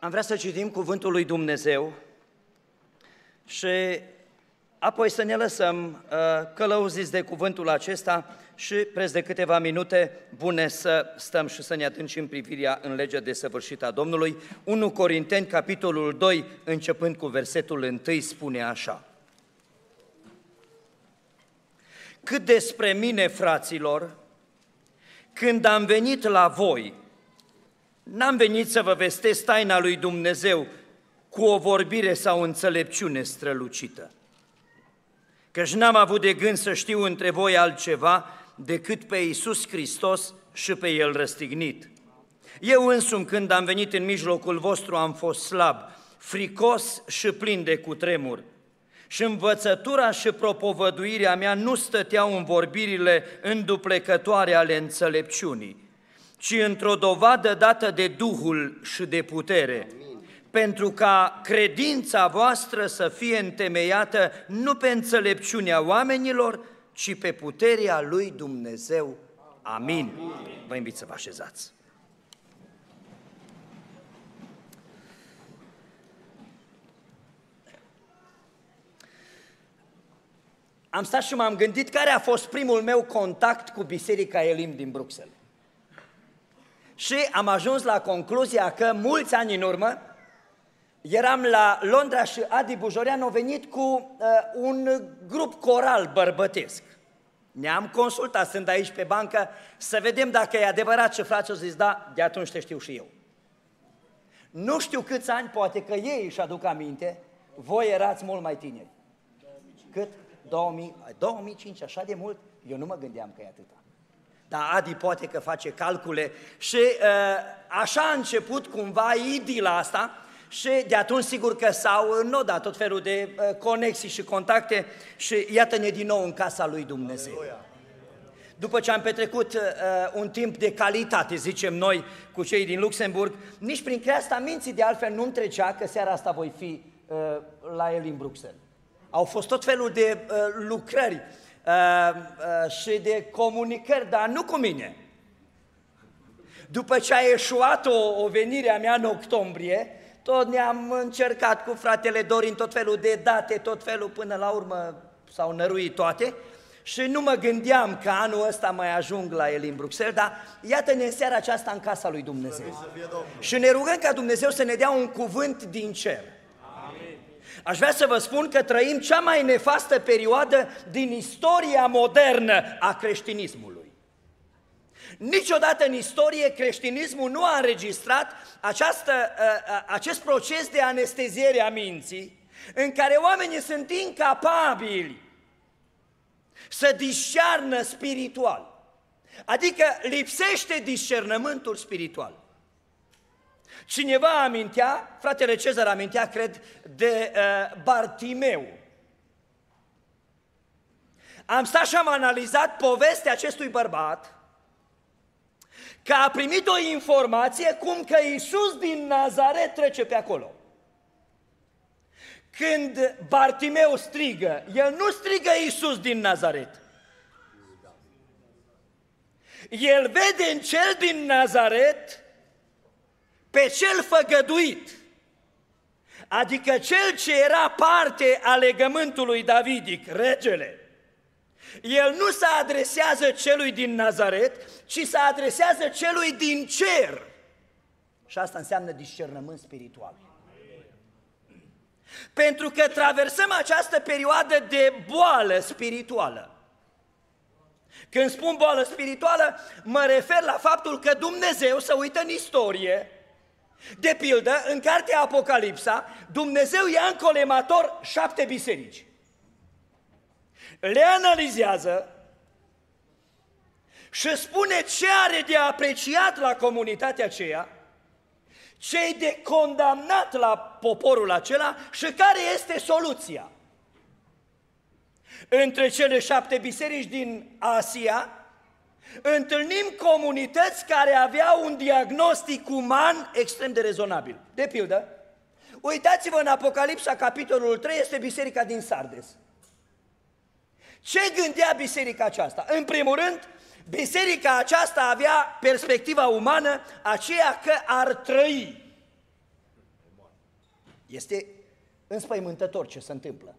Am vrea să citim cuvântul lui Dumnezeu și apoi să ne lăsăm uh, călăuziți de cuvântul acesta și preț de câteva minute bune să stăm și să ne atingem privirea în legea de săvârșită a Domnului. 1 Corinteni, capitolul 2, începând cu versetul 1, spune așa. Cât despre mine, fraților, când am venit la voi, N-am venit să vă vestesc taina lui Dumnezeu cu o vorbire sau o înțelepciune strălucită. Căci n-am avut de gând să știu între voi altceva decât pe Iisus Hristos și pe El răstignit. Eu însumi, când am venit în mijlocul vostru, am fost slab, fricos și plin de cutremur. Și învățătura și propovăduirea mea nu stăteau în vorbirile înduplecătoare ale înțelepciunii, ci într-o dovadă dată de Duhul și de putere, pentru ca credința voastră să fie întemeiată nu pe înțelepciunea oamenilor, ci pe puterea lui Dumnezeu. Amin. Amin. Vă invit să vă așezați. Am stat și m-am gândit care a fost primul meu contact cu Biserica Elim din Bruxelles. Și am ajuns la concluzia că mulți ani în urmă eram la Londra și Adi Bujorean a venit cu uh, un grup coral bărbătesc. Ne-am consultat, sunt aici pe bancă, să vedem dacă e adevărat ce frații au zis, da, de atunci te știu și eu. Nu știu câți ani, poate că ei își aduc aminte, voi erați mult mai tineri. Cât? 2000, 2005, așa de mult? Eu nu mă gândeam că e atâta. Dar Adi poate că face calcule și uh, așa a început cumva idila asta și de atunci sigur că s-au înnodat tot felul de uh, conexii și contacte și iată-ne din nou în casa lui Dumnezeu. După ce am petrecut uh, un timp de calitate, zicem noi, cu cei din Luxemburg, nici prin creasta minții de altfel nu-mi trecea că seara asta voi fi uh, la el în Bruxelles. Au fost tot felul de uh, lucrări Uh, uh, și de comunicări, dar nu cu mine. După ce a eșuat o, o venire a mea în octombrie, tot ne-am încercat cu fratele Dorin tot felul de date, tot felul până la urmă s-au năruit toate și nu mă gândeam că anul ăsta mai ajung la el în Bruxelles, dar iată-ne în seara aceasta în casa lui Dumnezeu. Și ne rugăm ca Dumnezeu să ne dea un cuvânt din cer. Aș vrea să vă spun că trăim cea mai nefastă perioadă din istoria modernă a creștinismului. Niciodată în istorie creștinismul nu a înregistrat această, ă, ă, acest proces de anesteziere a minții în care oamenii sunt incapabili să discearnă spiritual. Adică lipsește discernământul spiritual. Cineva amintea, fratele Cezar amintea, cred, de uh, Bartimeu. Am stat și am analizat povestea acestui bărbat, că a primit o informație cum că Iisus din Nazaret trece pe acolo. Când Bartimeu strigă, el nu strigă Iisus din Nazaret. El vede în cel din Nazaret pe cel făgăduit, adică cel ce era parte a legământului Davidic, regele. El nu se adresează celui din Nazaret, ci se adresează celui din cer. Și asta înseamnă discernământ spiritual. Pentru că traversăm această perioadă de boală spirituală. Când spun boală spirituală, mă refer la faptul că Dumnezeu să uită în istorie de pildă, în cartea Apocalipsa, Dumnezeu ia în colemator șapte biserici. Le analizează și spune ce are de apreciat la comunitatea aceea, ce de condamnat la poporul acela și care este soluția. Între cele șapte biserici din Asia, întâlnim comunități care aveau un diagnostic uman extrem de rezonabil. De pildă, uitați-vă în Apocalipsa, capitolul 3, este biserica din Sardes. Ce gândea biserica aceasta? În primul rând, biserica aceasta avea perspectiva umană, aceea că ar trăi. Este înspăimântător ce se întâmplă.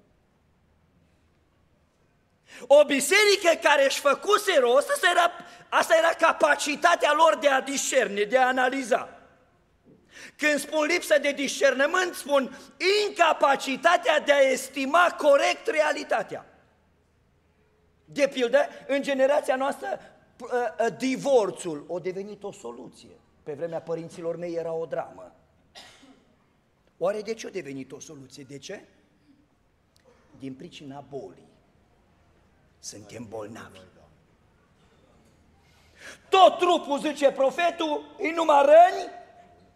O biserică care își făcuse rost, asta era, asta era capacitatea lor de a discerne, de a analiza. Când spun lipsă de discernământ, spun incapacitatea de a estima corect realitatea. De pildă, în generația noastră, ă, divorțul a devenit o soluție. Pe vremea părinților mei era o dramă. Oare de ce a devenit o soluție? De ce? Din pricina bolii. Suntem bolnavi. Tot trupul, zice profetul, e numai răni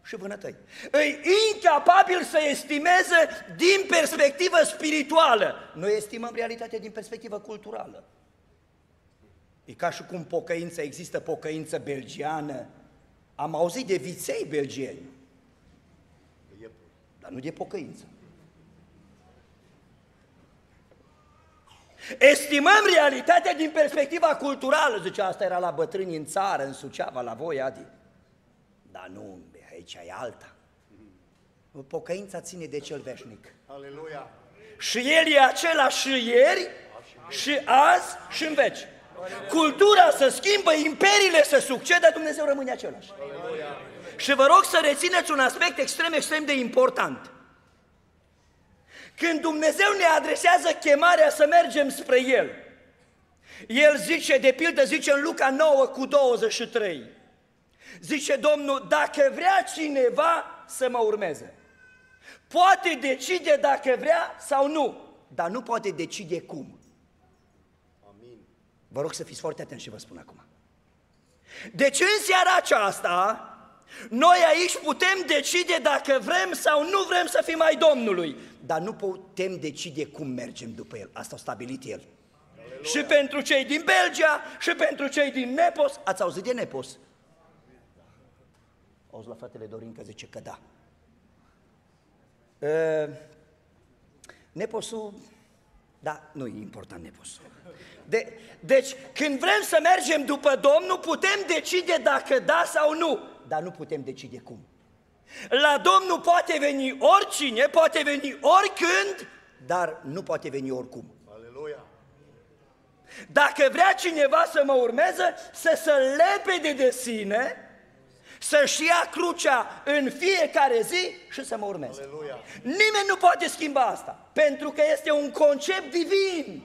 și vânătăi. E incapabil să estimeze din perspectivă spirituală. Noi estimăm realitatea din perspectivă culturală. E ca și cum pocăința, există pocăință belgiană. Am auzit de viței belgieni, dar nu de pocăință. Estimăm realitatea din perspectiva culturală, zicea, asta era la bătrâni în țară, în Suceava, la voi, Adi. Dar nu, aici e alta. Pocăința ține de cel veșnic. Aleluia! Și El e același și ieri, și azi, și în veci. Cultura se schimbă, imperiile se succedă, Dumnezeu rămâne același. Aleluia. Și vă rog să rețineți un aspect extrem, extrem de important. Când Dumnezeu ne adresează chemarea să mergem spre El, El zice, de pildă zice în Luca 9 cu 23, zice Domnul, dacă vrea cineva să mă urmeze, poate decide dacă vrea sau nu, dar nu poate decide cum. Amin. Vă rog să fiți foarte atenți și vă spun acum. Deci în seara aceasta, noi aici putem decide dacă vrem sau nu vrem să fim ai Domnului, dar nu putem decide cum mergem după El. Asta a stabilit El. Aleluia. Și pentru cei din Belgia, și pentru cei din Nepos. Ați auzit de Nepos? Auzi la fratele Dorin că zice că da. Uh, Neposul, da, nu e important Neposul. De, deci, când vrem să mergem după Domnul, putem decide dacă da sau nu dar nu putem decide cum. La Domnul poate veni oricine, poate veni oricând, dar nu poate veni oricum. Aleluia! Dacă vrea cineva să mă urmeze, să se lepede de sine, să-și ia crucea în fiecare zi și să mă urmeze. Aleluia. Nimeni nu poate schimba asta, pentru că este un concept divin.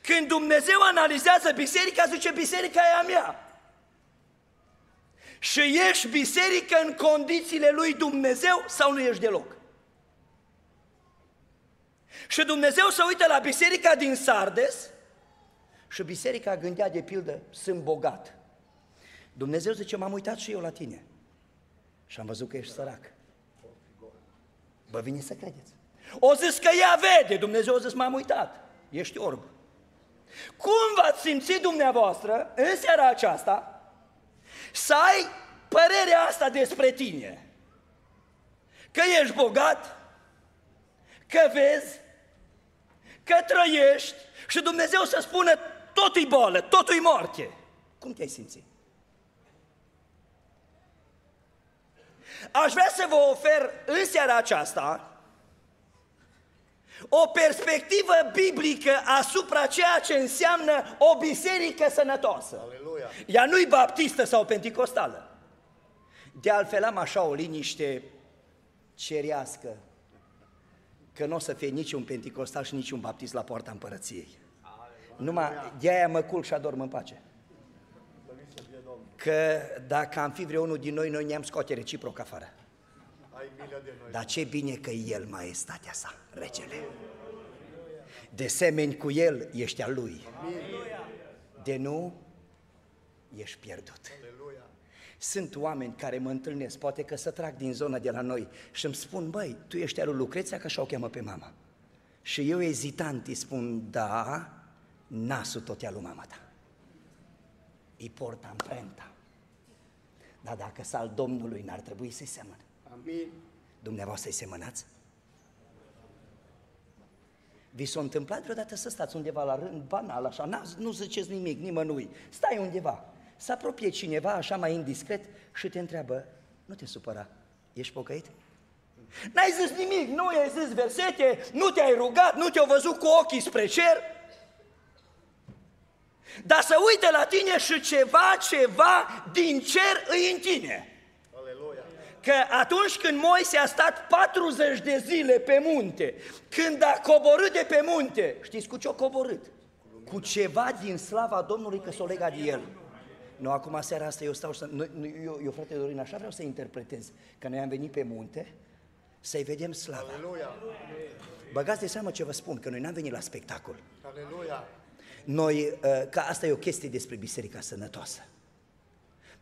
Când Dumnezeu analizează biserica, zice, biserica e a mea și ești biserică în condițiile lui Dumnezeu sau nu ești deloc. Și Dumnezeu se uită la biserica din Sardes și biserica gândea de pildă, sunt bogat. Dumnezeu zice, m-am uitat și eu la tine și am văzut că ești sărac. Vă vine să credeți. O zis că ea vede, Dumnezeu a zis, m-am uitat, ești orb. Cum v-ați simțit dumneavoastră în seara aceasta să ai părerea asta despre tine. Că ești bogat, că vezi, că trăiești și Dumnezeu să spună totul-i boală, totul-i moarte. Cum te-ai simțit? Aș vrea să vă ofer în seara aceasta o perspectivă biblică asupra ceea ce înseamnă o biserică sănătoasă. Aleluia. Ea nu-i baptistă sau penticostală. De altfel am așa o liniște cerească, că nu o să fie nici un penticostal și nici un baptist la poarta împărăției. Numai de-aia mă culc și adorm în pace. Că dacă am fi vreunul din noi, noi ne-am scoate reciproc afară. Dar ce bine că El, maestatea sa, regele. De semeni cu El ești al Lui. De nu, ești pierdut. Sunt oameni care mă întâlnesc, poate că să trag din zona de la noi și îmi spun, băi, tu ești al lui Lucreția, că așa o cheamă pe mama. Și eu ezitant îi spun, da, nasul tot e al lui mama ta. Îi port amprenta. Dar dacă să al Domnului, n-ar trebui să-i semăn. Amin. Dumneavoastră îi semănați? Vi s-a întâmplat vreodată să stați undeva la rând, banal, așa, nu ziceți nimic, nimănui, stai undeva, să apropie cineva așa mai indiscret și te întreabă, nu te supăra, ești pocăit? N-ai zis nimic, nu ai zis versete, nu te-ai rugat, nu te-ai văzut cu ochii spre cer. Dar să uite la tine și ceva, ceva din cer îi în tine. Că atunci când Moise a stat 40 de zile pe munte, când a coborât de pe munte, știți cu ce a coborât? Cu ceva din slava Domnului că s-o lega de el. Nu, acum seara asta eu stau să... Eu, eu, frate Dorin, așa vreau să interpretez. Că noi am venit pe munte să-i vedem slava. Aleluia. Băgați de seamă ce vă spun, că noi n-am venit la spectacol. Aleluia. Noi, uh, că asta e o chestie despre Biserica Sănătoasă.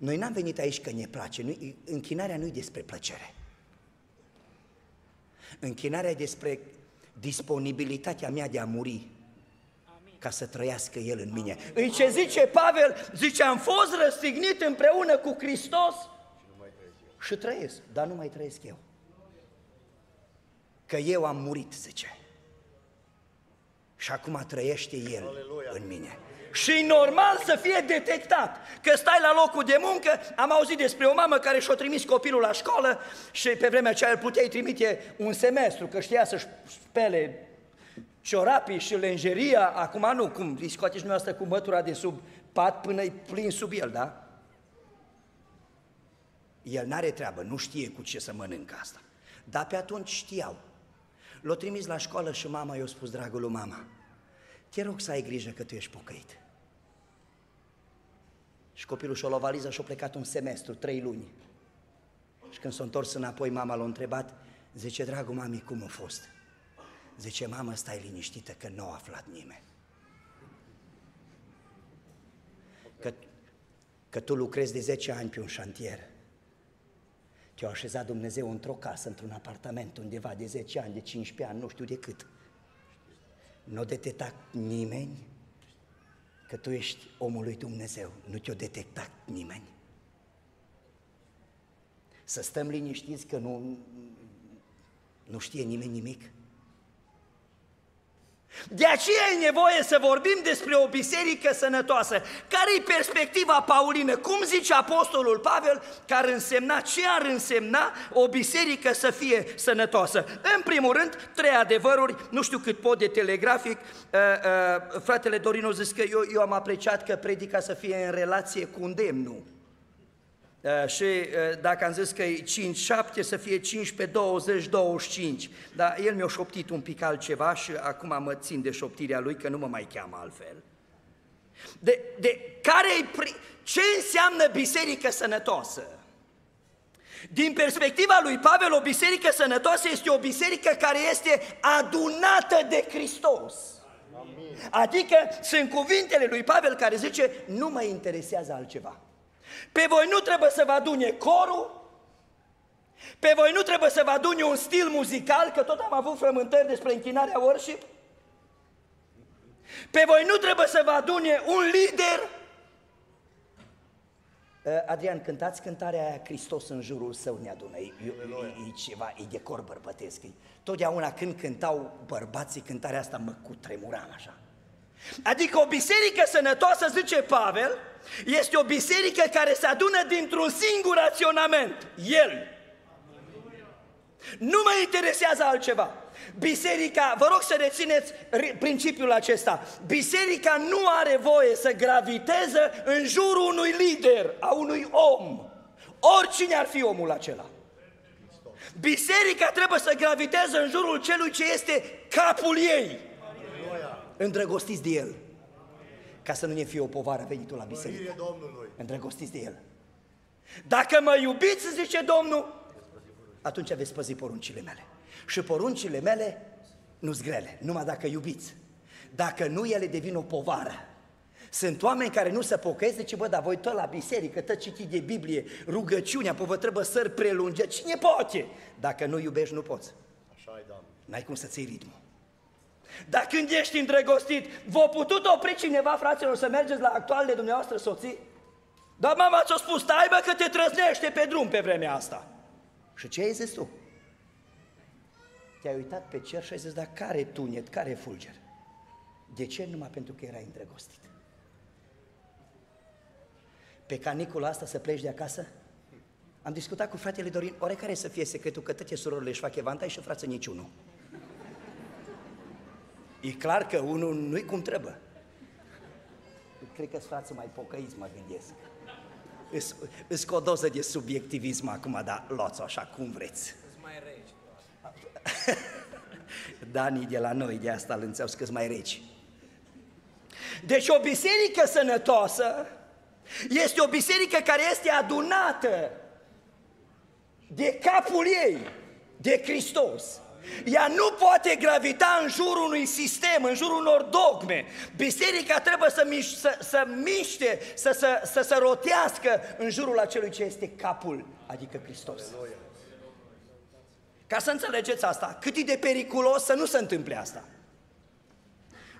Noi n-am venit aici că ne place, nu, închinarea nu e despre plăcere. Închinarea e despre disponibilitatea mea de a muri ca să trăiască El în mine. În ce zice Pavel? Zice, am fost răstignit împreună cu Hristos și trăiesc, dar nu mai trăiesc eu. Că eu am murit, zice. Și acum trăiește El Aleluia. în mine și normal să fie detectat. Că stai la locul de muncă, am auzit despre o mamă care și-a trimis copilul la școală și pe vremea aceea îl puteai trimite un semestru, că știa să-și spele ciorapii și lenjeria, acum nu, cum îi scoateți dumneavoastră cu mătura de sub pat până îi plin sub el, da? El n-are treabă, nu știe cu ce să mănâncă asta. Dar pe atunci știau. L-a trimis la școală și mama i-a spus, dragul lui mama, te rog să ai grijă că tu ești pocăit. Și copilul și-a luat valiza și-a plecat un semestru, trei luni. Și când s-a întors înapoi, mama l-a întrebat, zice, dragul mami, cum a fost? Zice, mamă, stai liniștită că nu a aflat nimeni. Că, că tu lucrezi de 10 ani pe un șantier. Te-a așezat Dumnezeu într-o casă, într-un apartament undeva de 10 ani, de 15 ani, nu știu de cât. Nu a detectat nimeni că tu ești omul lui Dumnezeu, nu te-a detectat nimeni. Să stăm liniștiți că nu, nu știe nimeni nimic. De aceea e nevoie să vorbim despre o biserică sănătoasă. Care e perspectiva paulină? Cum zice Apostolul Pavel că ar însemna, ce ar însemna o biserică să fie sănătoasă? În primul rând, trei adevăruri, nu știu cât pot de telegrafic, uh, uh, fratele Dorino zis că eu, eu am apreciat că predica să fie în relație cu îndemnul. Uh, și uh, dacă am zis că e 5-7, să fie 15, 20, 25. Dar el mi-a șoptit un pic altceva și acum mă țin de șoptirea lui, că nu mă mai cheamă altfel. De, de care ce înseamnă biserică sănătoasă? Din perspectiva lui Pavel, o biserică sănătoasă este o biserică care este adunată de Hristos. Adică sunt cuvintele lui Pavel care zice, nu mă interesează altceva. Pe voi nu trebuie să vă adune corul, pe voi nu trebuie să vă adune un stil muzical, că tot am avut frământări despre închinarea worship. Pe voi nu trebuie să vă adune un lider. Uh, Adrian, cântați cântarea aia Hristos în jurul său ne adună. E, e, e, e ceva, e decor bărbătesc. Totdeauna când cântau bărbații cântarea asta mă cutremuram așa. Adică o biserică sănătoasă, zice Pavel, este o biserică care se adună dintr-un singur raționament, El. Nu mă interesează altceva. Biserica, vă rog să rețineți principiul acesta, biserica nu are voie să graviteze în jurul unui lider, a unui om, oricine ar fi omul acela. Biserica trebuie să graviteze în jurul celui ce este capul ei îndrăgostiți de El, ca să nu ne fie o povară venitul la biserică. Domnului. Îndrăgostiți de El. Dacă mă iubiți, zice Domnul, atunci veți păzi poruncile mele. Și poruncile mele nu-s grele, numai dacă iubiți. Dacă nu, ele devin o povară. Sunt oameni care nu se pocăiesc, zice, bă, dar voi tot la biserică, tot citit de Biblie, rugăciunea, apoi vă trebuie să prelunge, cine poate? Dacă nu iubești, nu poți. Așa e, Doamne. N-ai cum să ții ritmul. Dar când ești îndrăgostit, v-a putut opri cineva, fraților, să mergeți la actualele dumneavoastră soții? Dar mama ți-a spus, stai bă că te trăznește pe drum pe vremea asta. Și ce ai zis tu? Te-ai uitat pe cer și ai zis, dar care tunet, care fulger? De ce? Numai pentru că erai îndrăgostit. Pe canicula asta să pleci de acasă? Am discutat cu fratele Dorin, oarecare să fie secretul că toate surorile își fac evantai și frață niciunul. E clar că unul nu-i cum trebuie. Cred că frață mai pocăiți, mă gândesc. Îs o doză de subiectivism acum, dar luați așa cum vreți. mai reci. Danii de la noi, de asta îl înțeau că mai reci. Deci o biserică sănătoasă este o biserică care este adunată de capul ei, de Hristos. Ea nu poate gravita în jurul unui sistem, în jurul unor dogme. Biserica trebuie să, miș- să, să miște, să, să, să să rotească în jurul acelui ce este capul, adică Hristos. Ca să înțelegeți asta, cât e de periculos să nu se întâmple asta.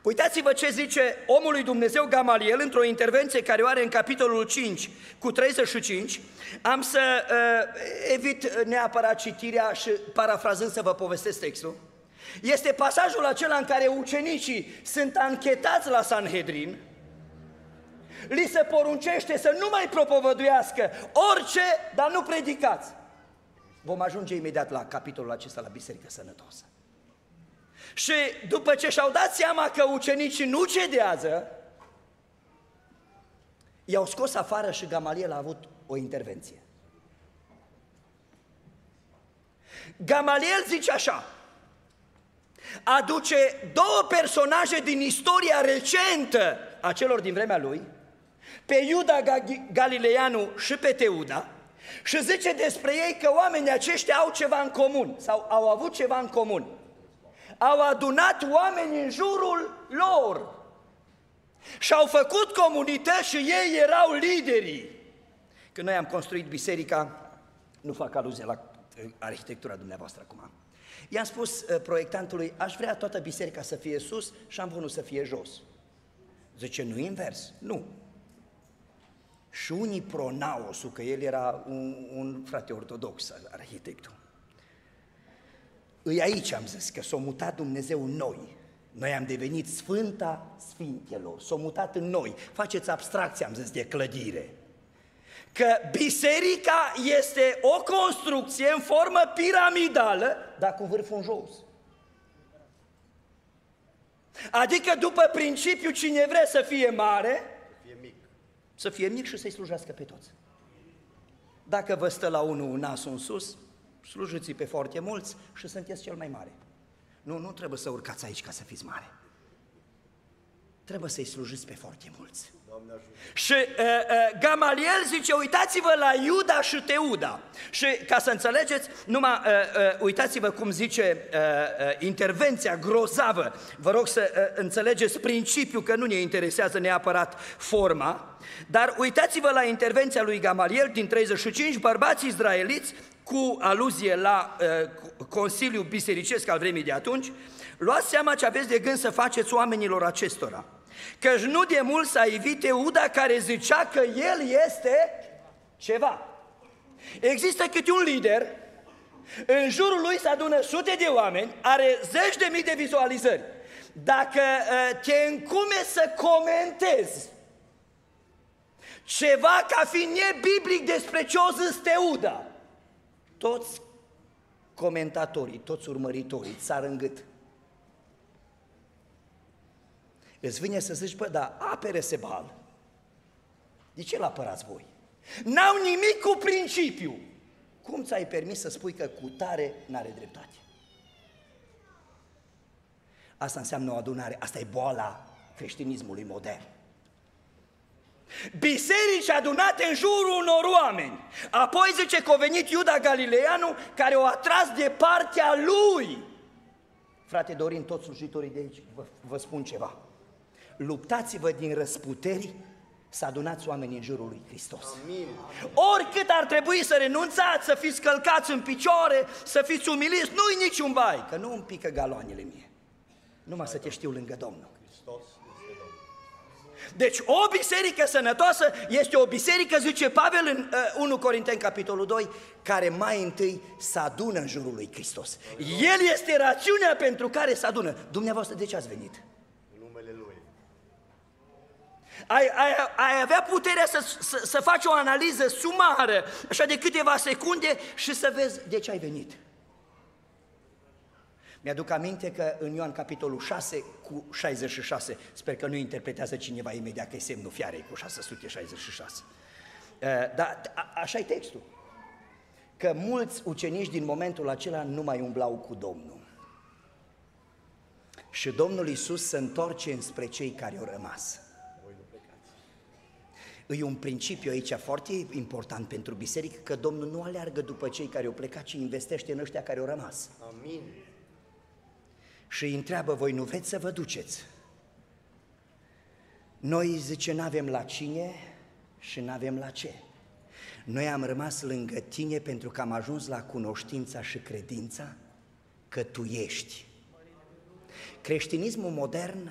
Uitați-vă ce zice omul lui Dumnezeu Gamaliel într-o intervenție care o are în capitolul 5 cu 35. Am să uh, evit neapărat citirea și parafrazând să vă povestesc textul. Este pasajul acela în care ucenicii sunt anchetați la Sanhedrin, li se poruncește să nu mai propovăduiască orice, dar nu predicați. Vom ajunge imediat la capitolul acesta, la Biserică Sănătoasă. Și după ce și-au dat seama că ucenicii nu cedează, i-au scos afară și Gamaliel a avut o intervenție. Gamaliel zice așa, aduce două personaje din istoria recentă a celor din vremea lui, pe Iuda Galileanu și pe Teuda, și zice despre ei că oamenii aceștia au ceva în comun sau au avut ceva în comun au adunat oameni în jurul lor și au făcut comunități și ei erau liderii. Când noi am construit biserica, nu fac aluzie la uh, arhitectura dumneavoastră acum, i-am spus uh, proiectantului, aș vrea toată biserica să fie sus și am vrut să fie jos. Zice, nu invers, nu. Și unii pronau că el era un, un frate ortodox, arhitectul. Îi aici am zis că s-a mutat Dumnezeu în noi. Noi am devenit Sfânta Sfintelor, s-a mutat în noi. Faceți abstracție, am zis, de clădire. Că biserica este o construcție în formă piramidală, dar cu vârful în jos. Adică după principiu cine vrea să fie mare, să fie mic, să fie mic și să-i slujească pe toți. Dacă vă stă la unul nasul în sus, slujiți pe foarte mulți și sunteți cel mai mare. Nu, nu trebuie să urcați aici ca să fiți mare. Trebuie să-i slujiți pe foarte mulți. Și uh, uh, Gamaliel zice, uitați-vă la Iuda și Teuda. Și ca să înțelegeți, numai uh, uh, uitați-vă cum zice uh, uh, intervenția grozavă. Vă rog să uh, înțelegeți principiul, că nu ne interesează neapărat forma, dar uitați-vă la intervenția lui Gamaliel din 35, bărbați izraeliți cu aluzie la uh, Consiliul Bisericesc al vremii de atunci, luați seama ce aveți de gând să faceți oamenilor acestora. Căci nu de mult s-a evit Euda care zicea că el este ceva. Există câte un lider, în jurul lui se adună sute de oameni, are zeci de mii de vizualizări. Dacă uh, te încume să comentezi ceva ca fiind nebiblic despre ce o zis Teuda, toți comentatorii, toți urmăritorii, țar în gât. Îți vine să zici, bă, dar apere bal. De ce l-apărați voi? N-au nimic cu principiu. Cum ți-ai permis să spui că cu tare n-are dreptate? Asta înseamnă o adunare, asta e boala creștinismului modern. Biserici adunate în jurul unor oameni. Apoi zice că a venit Iuda Galileanu care o atras de partea lui. Frate Dorin, toți slujitorii de aici, vă, vă spun ceva. Luptați-vă din răsputeri să adunați oamenii în jurul lui Hristos. Amin. Oricât ar trebui să renunțați, să fiți călcați în picioare, să fiți umiliți, nu-i niciun bai, că nu îmi pică galoanele mie. Numai să te știu lângă Domnul. Hristos. Deci o biserică sănătoasă este o biserică, zice Pavel în uh, 1 Corinteni, capitolul 2, care mai întâi se adună în jurul lui Hristos. El este rațiunea pentru care se adună. Dumneavoastră, de ce ați venit? În numele Lui. ai, ai, ai avea puterea să, să, să faci o analiză sumară, așa de câteva secunde și să vezi de ce ai venit. Mi-aduc aminte că în Ioan capitolul 6 cu 66, sper că nu interpretează cineva imediat că e semnul fiarei cu 666. Uh, dar așa e textul. Că mulți ucenici din momentul acela nu mai umblau cu Domnul. Și Domnul Iisus se întoarce înspre cei care au rămas. E un principiu aici foarte important pentru biserică că Domnul nu aleargă după cei care au plecat, ci investește în ăștia care au rămas. Amin. Și îi întreabă, voi nu vreți să vă duceți? Noi, zice, nu avem la cine și nu avem la ce. Noi am rămas lângă tine pentru că am ajuns la cunoștința și credința că tu ești. Creștinismul modern,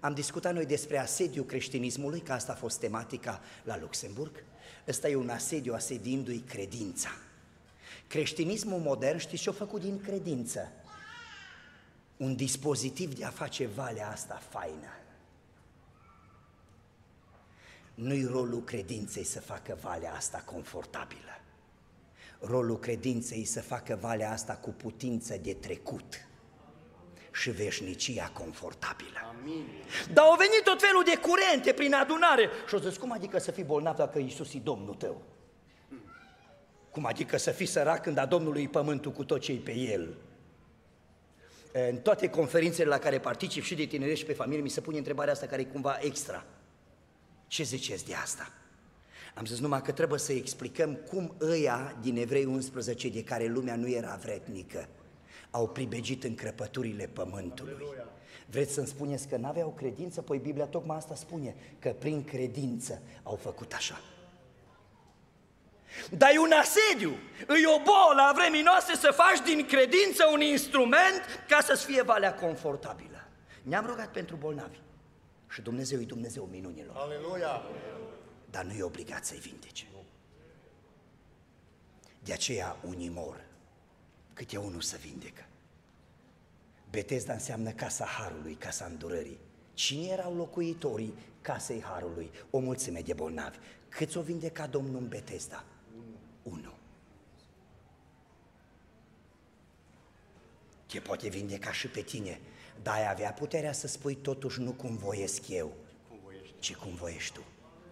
am discutat noi despre asediu creștinismului, că asta a fost tematica la Luxemburg, ăsta e un asediu asediindu-i credința. Creștinismul modern, știți ce-a făcut din credință? Un dispozitiv de a face valea asta faină. Nu-i rolul credinței să facă valea asta confortabilă. Rolul credinței să facă valea asta cu putință de trecut și veșnicia confortabilă. Amin. Dar au venit tot felul de curente prin adunare și au zis, cum adică să fii bolnav dacă Iisus e Domnul tău? Cum adică să fii sărac când a Domnului pământul cu tot ce pe el? În toate conferințele la care particip și de tineri și pe familie, mi se pune întrebarea asta care e cumva extra. Ce ziceți de asta? Am zis numai că trebuie să explicăm cum ăia din Evrei 11, de care lumea nu era vretnică, au pribegit în crăpăturile pământului. Aleluia. Vreți să-mi spuneți că n-aveau credință? Păi Biblia tocmai asta spune, că prin credință au făcut așa. Dar e un asediu, e o bolă a vremii noastre să faci din credință un instrument ca să-ți fie valea confortabilă. Ne-am rugat pentru bolnavi și Dumnezeu e Dumnezeu minunilor. Aleluia! Dar nu e obligat să-i vindece. De aceea unii mor câte unul să vindecă. Betesda înseamnă casa Harului, casa îndurării. Cine erau locuitorii casei Harului? O mulțime de bolnavi. Câți o vindeca Domnul în Betesda? Unu. Te poate vindeca și pe tine, dar ai avea puterea să spui totuși nu cum voiesc eu, ci cum voiești tu.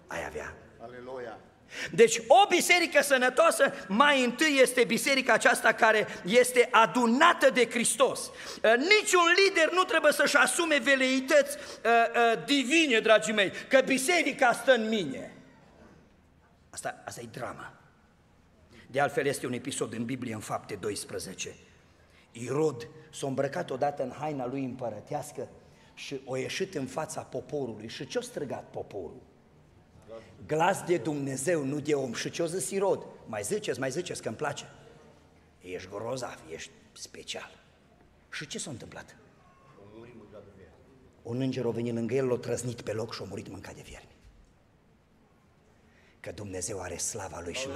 Ai avea. Aleluia. Deci o biserică sănătoasă mai întâi este biserica aceasta care este adunată de Hristos. Uh, niciun lider nu trebuie să-și asume veleități uh, uh, divine, dragii mei, că biserica stă în mine. Asta, asta e drama. De altfel este un episod în Biblie, în fapte 12. Irod s-a îmbrăcat odată în haina lui împărătească și a ieșit în fața poporului. Și ce-a strigat poporul? Glas de Dumnezeu, nu de om. Și ce-o zis Irod? Mai ziceți, mai ziceți că îmi place. Ești grozav, ești special. Și ce s-a întâmplat? Un înger a venit lângă el, l-a trăznit pe loc și a murit mâncat de viermi. Că Dumnezeu are slava Lui și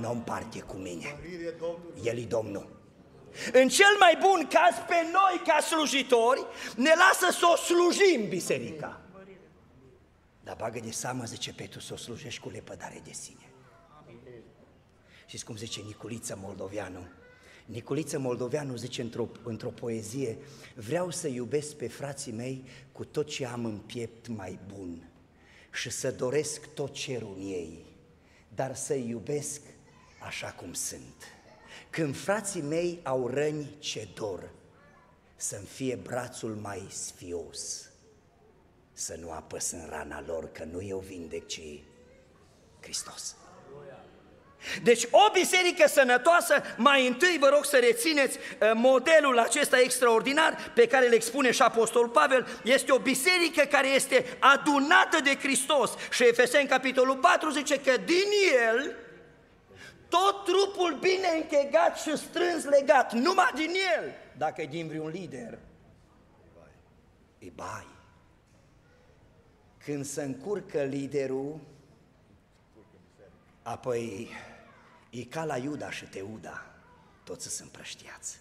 nu o împarte cu mine. El e Domnul. În cel mai bun caz, pe noi ca slujitori, ne lasă să o slujim biserica. Dar bagă de seamă, zice Petru, să o slujești cu lepădare de sine. Și cum zice Niculiță Moldoveanu? Niculiță Moldoveanu zice într-o, într-o poezie, vreau să iubesc pe frații mei cu tot ce am în piept mai bun și să doresc tot cerul în ei, dar să-i iubesc așa cum sunt. Când frații mei au răni ce dor, să-mi fie brațul mai sfios să nu apăs în rana lor, că nu eu vindec, ci Hristos. Deci o biserică sănătoasă, mai întâi vă rog să rețineți uh, modelul acesta extraordinar pe care îl expune și Apostol Pavel, este o biserică care este adunată de Hristos și Efeseni capitolul 4 zice că din el tot trupul bine închegat și strâns legat, numai din el, dacă e din vreun lider, e bai. Când se încurcă liderul, apoi e ca la Iuda și Teuda, toți sunt împrăștiați.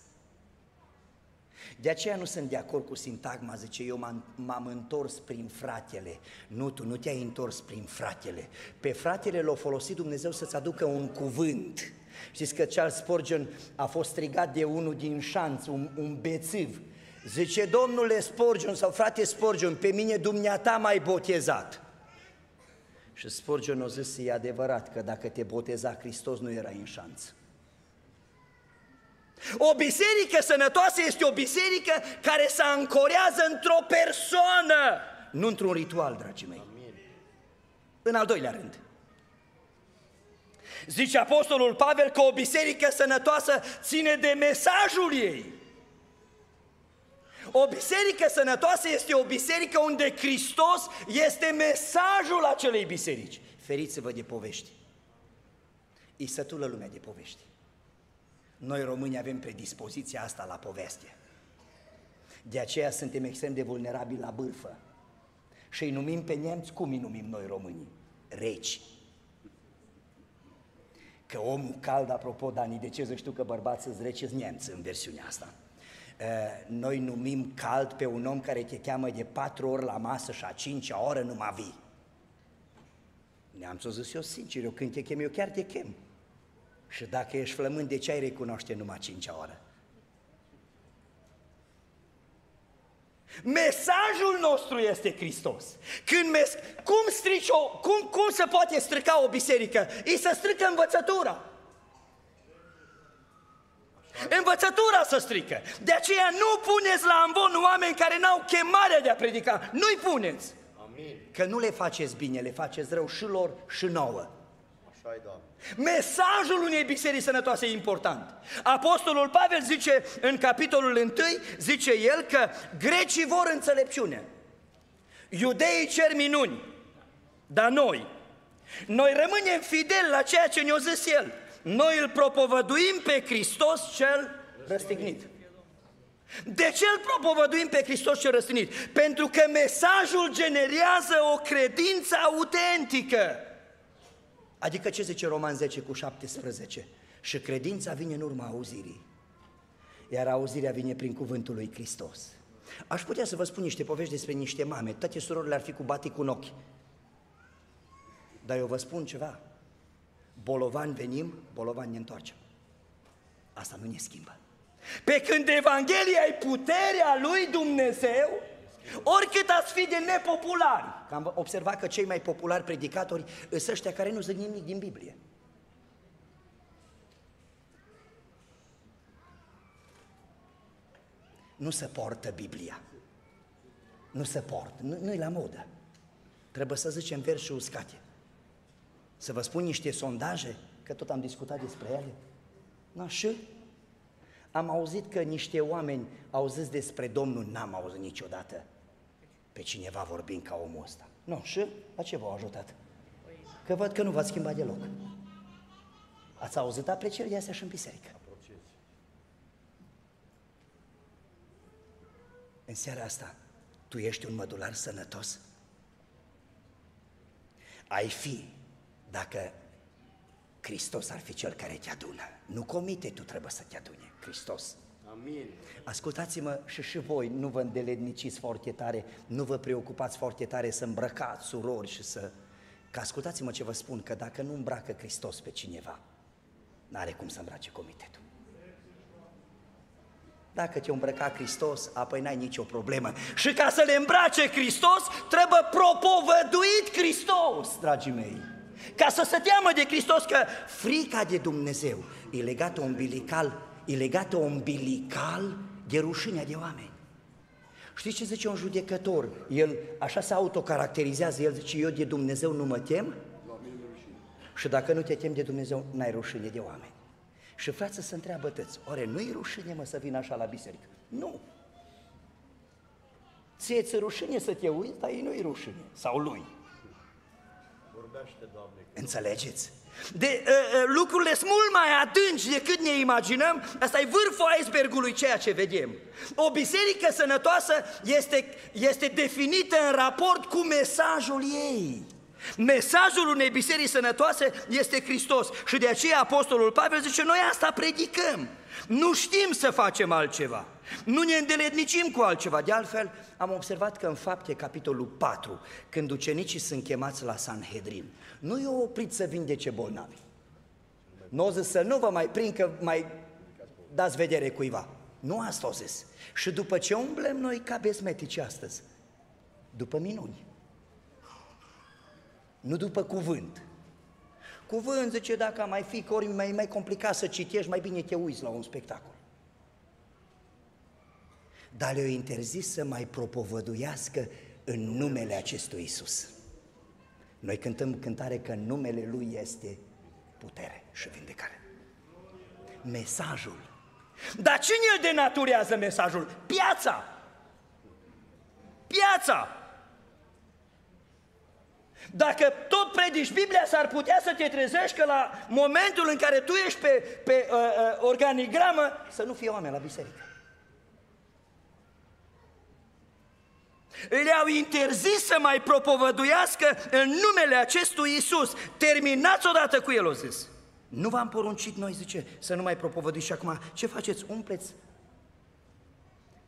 De aceea nu sunt de acord cu sintagma, zice, eu m-am, m-am întors prin fratele. Nu, tu nu te-ai întors prin fratele. Pe fratele l-a folosit Dumnezeu să-ți aducă un cuvânt. Știți că Charles Spurgeon a fost strigat de unul din șanț, un, un bețiv. Zice, domnule Spurgeon sau frate Spurgeon, pe mine dumneata mai botezat. Și Spurgeon a zis, e adevărat că dacă te boteza Hristos nu era în șanț. O biserică sănătoasă este o biserică care se ancorează într-o persoană, nu într-un ritual, dragii mei. În al doilea rând, zice Apostolul Pavel că o biserică sănătoasă ține de mesajul ei. O biserică sănătoasă este o biserică unde Hristos este mesajul acelei biserici. Feriți-vă de povești. E sătulă lumea de povești. Noi români avem predispoziția asta la poveste. De aceea suntem extrem de vulnerabili la bârfă. Și îi numim pe nemți, cum îi numim noi românii? Reci. Că omul cald, apropo, Dani, de ce să știu că bărbații sunt reci, nemți în versiunea asta. Noi numim cald pe un om care te cheamă de patru ori la masă și a cincea oră nu mai vii. Ne-am zis eu sincer, eu când te chem, eu chiar te chem. Și dacă ești flămând, de ce ai recunoaște numai cincea oră? Mesajul nostru este Hristos. Când mes- cum, strici o, cum, cum se poate strica o biserică? Îi se strică învățătura. Învățătura să strică. De aceea nu puneți la ambon oameni care n-au chemarea de a predica. Nu-i puneți. Amin. Că nu le faceți bine, le faceți rău și lor și nouă. Așa e, Doamne. Mesajul unei biserici sănătoase e important. Apostolul Pavel zice în capitolul 1, zice el că grecii vor înțelepciune. Iudeii cer minuni, dar noi, noi rămânem fideli la ceea ce ne-a zis el. Noi îl propovăduim pe Hristos cel răstignit. De ce îl propovăduim pe Hristos cel răstignit? Pentru că mesajul generează o credință autentică. Adică ce zice Roman 10 cu 17? Și credința vine în urma auzirii, iar auzirea vine prin cuvântul lui Hristos. Aș putea să vă spun niște povești despre niște mame, toate surorile ar fi cu batic cu ochi. Dar eu vă spun ceva, bolovani venim, bolovani ne întoarcem. Asta nu ne schimbă. Pe când Evanghelia e puterea lui Dumnezeu, Oricât ați fi de nepopulari, că am observat că cei mai populari predicatori sunt ăștia care nu zic nimic din Biblie. Nu se portă Biblia. Nu se portă, nu, nu-i la modă. Trebuie să zicem versuri uscate. Să vă spun niște sondaje, că tot am discutat despre ele. Na, și am auzit că niște oameni au zis despre Domnul, n-am auzit niciodată pe cineva vorbind ca omul ăsta. Nu, și la ce v-au ajutat? Că văd că nu v-ați schimbat deloc. Ați auzit aprecieri de astea și în biserică. În seara asta, tu ești un mădular sănătos? Ai fi dacă Hristos ar fi cel care te adună. Nu comite, tu trebuie să te adune, Hristos. Amin. Ascultați-mă și și voi, nu vă îndeledniciți foarte tare, nu vă preocupați foarte tare să îmbrăcați surori și să... Că ascultați-mă ce vă spun, că dacă nu îmbracă Hristos pe cineva, n-are cum să îmbrace comitetul. Dacă te îmbrăca Hristos, apoi n-ai nicio problemă. Și ca să le îmbrace Hristos, trebuie propovăduit Hristos, dragii mei. Ca să se teamă de Hristos că frica de Dumnezeu e legată umbilical e legată umbilical de rușinea de oameni. Știți ce zice un judecător? El așa se autocaracterizează, el zice, eu de Dumnezeu nu mă tem și dacă nu te tem de Dumnezeu, n-ai rușine de oameni. Și frață să întreabă tăți, oare nu-i rușine mă să vin așa la biserică? Nu. Ție-ți rușine să te uiți, dar ei nu-i rușine. Sau lui. Vorbește, Doamne. Înțelegeți? De, uh, uh, lucrurile sunt mult mai adânci decât ne imaginăm, asta e vârful icebergului ceea ce vedem. O biserică sănătoasă este, este definită în raport cu mesajul ei. Mesajul unei biserici sănătoase este Hristos și de aceea Apostolul Pavel zice, noi asta predicăm. Nu știm să facem altceva. Nu ne îndeletnicim cu altceva. De altfel, am observat că în fapte, capitolul 4, când ucenicii sunt chemați la Sanhedrin, nu i-au oprit să vindece bolnavi. Nu au zis să nu vă mai prind că mai dați vedere cuiva. Nu asta au zis. Și după ce umblem noi ca besmetici astăzi? După minuni. Nu după cuvânt. Cuvânt zice, dacă mai fi, că ori mai, mai complicat să citești, mai bine te uiți la un spectacol. Dar le-au interzis să mai propovăduiască în numele acestui Isus. Noi cântăm cântare că în numele Lui este putere și vindecare. Mesajul. Dar cine îl denaturează mesajul? Piața! Piața! Dacă tot predici Biblia, s-ar putea să te trezești că la momentul în care tu ești pe, pe uh, uh, organigramă, să nu fie oameni la biserică. Le-au interzis să mai propovăduiască în numele acestui Isus. Terminați odată cu el, o zis. Nu v-am poruncit noi, zice, să nu mai propovăduiți și acum ce faceți? Umpleți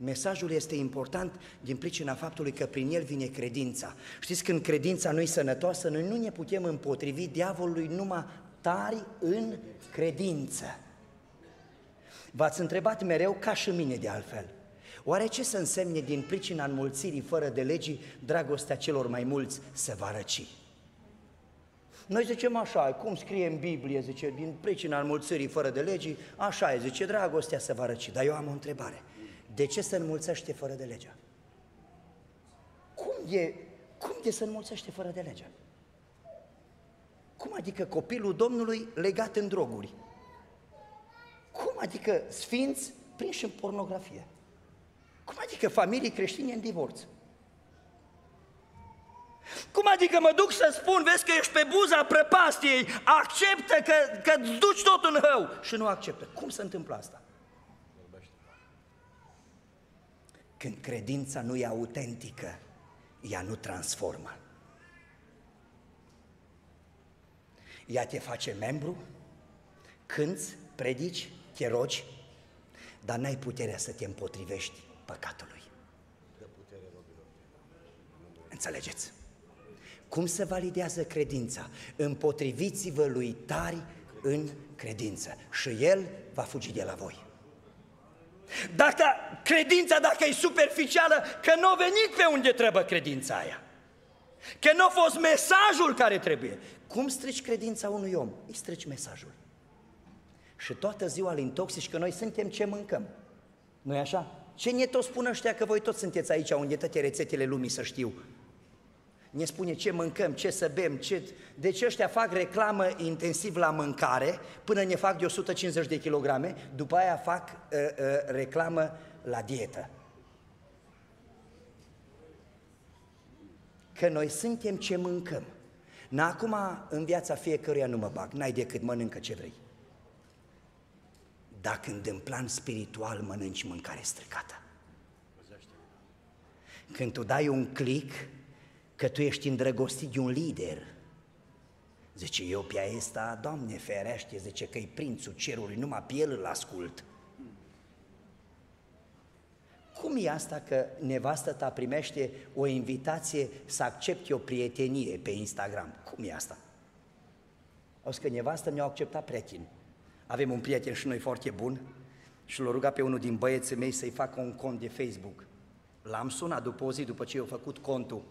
Mesajul este important din pricina faptului că prin el vine credința. Știți, când credința nu e sănătoasă, noi nu ne putem împotrivi diavolului numai tari în credință. V-ați întrebat mereu, ca și mine de altfel, oare ce să însemne din pricina înmulțirii fără de legii dragostea celor mai mulți se va răci? Noi zicem așa, cum scrie în Biblie, zice, din pricina înmulțirii fără de legii, așa e, zice, dragostea se va răci. Dar eu am o întrebare. De ce se înmulțește fără de legea? Cum e, cum e să înmulțește fără de legea? Cum adică copilul Domnului legat în droguri? Cum adică sfinți prinși în pornografie? Cum adică familii creștine în divorț? Cum adică mă duc să spun, vezi că ești pe buza prăpastiei, acceptă că, că duci tot în hău și nu acceptă. Cum se întâmplă asta? Când credința nu e autentică, ea nu transformă. Ea te face membru, cânți, predici, te rogi, dar n-ai puterea să te împotrivești păcatului. Înțelegeți? Cum se validează credința? Împotriviți-vă lui tari în credință și el va fugi de la voi. Dacă credința, dacă e superficială, că nu a venit pe unde trebuie credința aia. Că nu a fost mesajul care trebuie. Cum strici credința unui om? Îi strici mesajul. Și toată ziua îl intoxici că noi suntem ce mâncăm. nu e așa? Ce ne tot spun ăștia că voi toți sunteți aici unde toate rețetele lumii să știu ne spune ce mâncăm, ce să bem, ce... Deci ăștia fac reclamă intensiv la mâncare până ne fac de 150 de kilograme, după aia fac uh, uh, reclamă la dietă. Că noi suntem ce mâncăm. N acum în viața fiecăruia nu mă bag, n-ai decât mănâncă ce vrei. Dar când în plan spiritual mănânci mâncare stricată. Când tu dai un click că tu ești îndrăgostit de un lider. Zice, eu pe asta, Doamne ferește, zice că e prințul cerului, numai pe el îl ascult. Cum e asta că nevastă ta primește o invitație să accepte o prietenie pe Instagram? Cum e asta? O că nevastă mi-a acceptat prieten. Avem un prieten și noi foarte bun și l-a rugat pe unul din băieții mei să-i facă un cont de Facebook. L-am sunat după o zi, după ce i-a făcut contul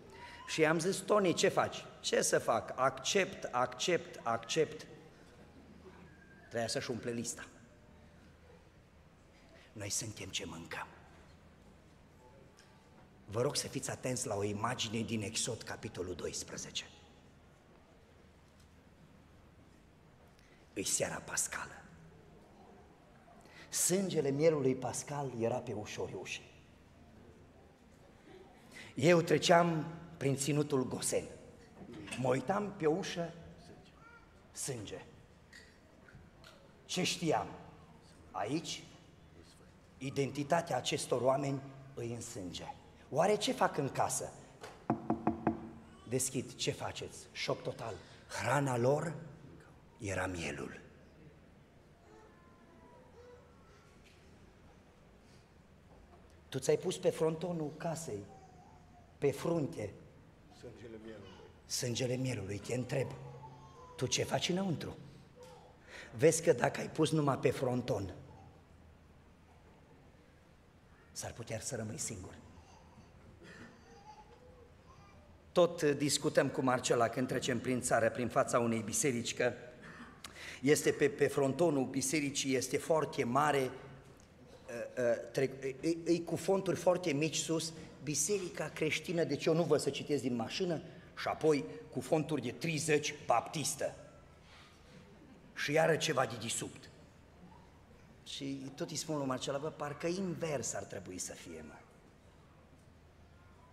și i-am zis, Tony, ce faci? Ce să fac? Accept, accept, accept. Trebuia să-și umple lista. Noi suntem ce mâncăm. Vă rog să fiți atenți la o imagine din Exod, capitolul 12. Îi seara pascală. Sângele mielului pascal era pe ușori ușe. Eu treceam prin ținutul Gosen. Mă uitam pe ușă, sânge. Ce știam? Aici, identitatea acestor oameni îi în sânge. Oare ce fac în casă? deschid, ce faceți? Șoc total. Hrana lor era mielul. Tu ți-ai pus pe frontonul casei, pe frunte, Sângele mielului. sângele mielului. Te întreb, tu ce faci înăuntru? Vezi că dacă ai pus numai pe fronton, s-ar putea să rămâi singur. Tot uh, discutăm cu Marcela când trecem prin țară, prin fața unei biserici, că este pe, pe frontonul bisericii, este foarte mare, uh, uh, trec, e, e cu fonturi foarte mici sus, biserica creștină, deci eu nu văd să citesc din mașină, și apoi cu fonturi de 30, baptistă. Și iară ceva de disubt. Și tot îi spun lui Marcela, bă, parcă invers ar trebui să fie, mă.